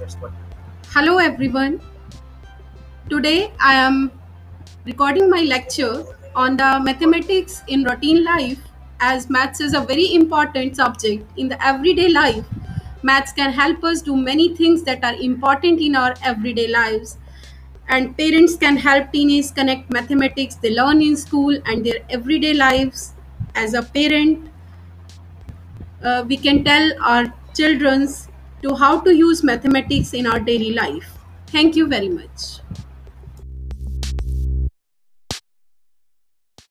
Hello everyone. Today I am recording my lecture on the mathematics in routine life as maths is a very important subject in the everyday life. Maths can help us do many things that are important in our everyday lives. And parents can help teenagers connect mathematics they learn in school and their everyday lives. As a parent, uh, we can tell our children to how to use mathematics in our daily life. Thank you very much.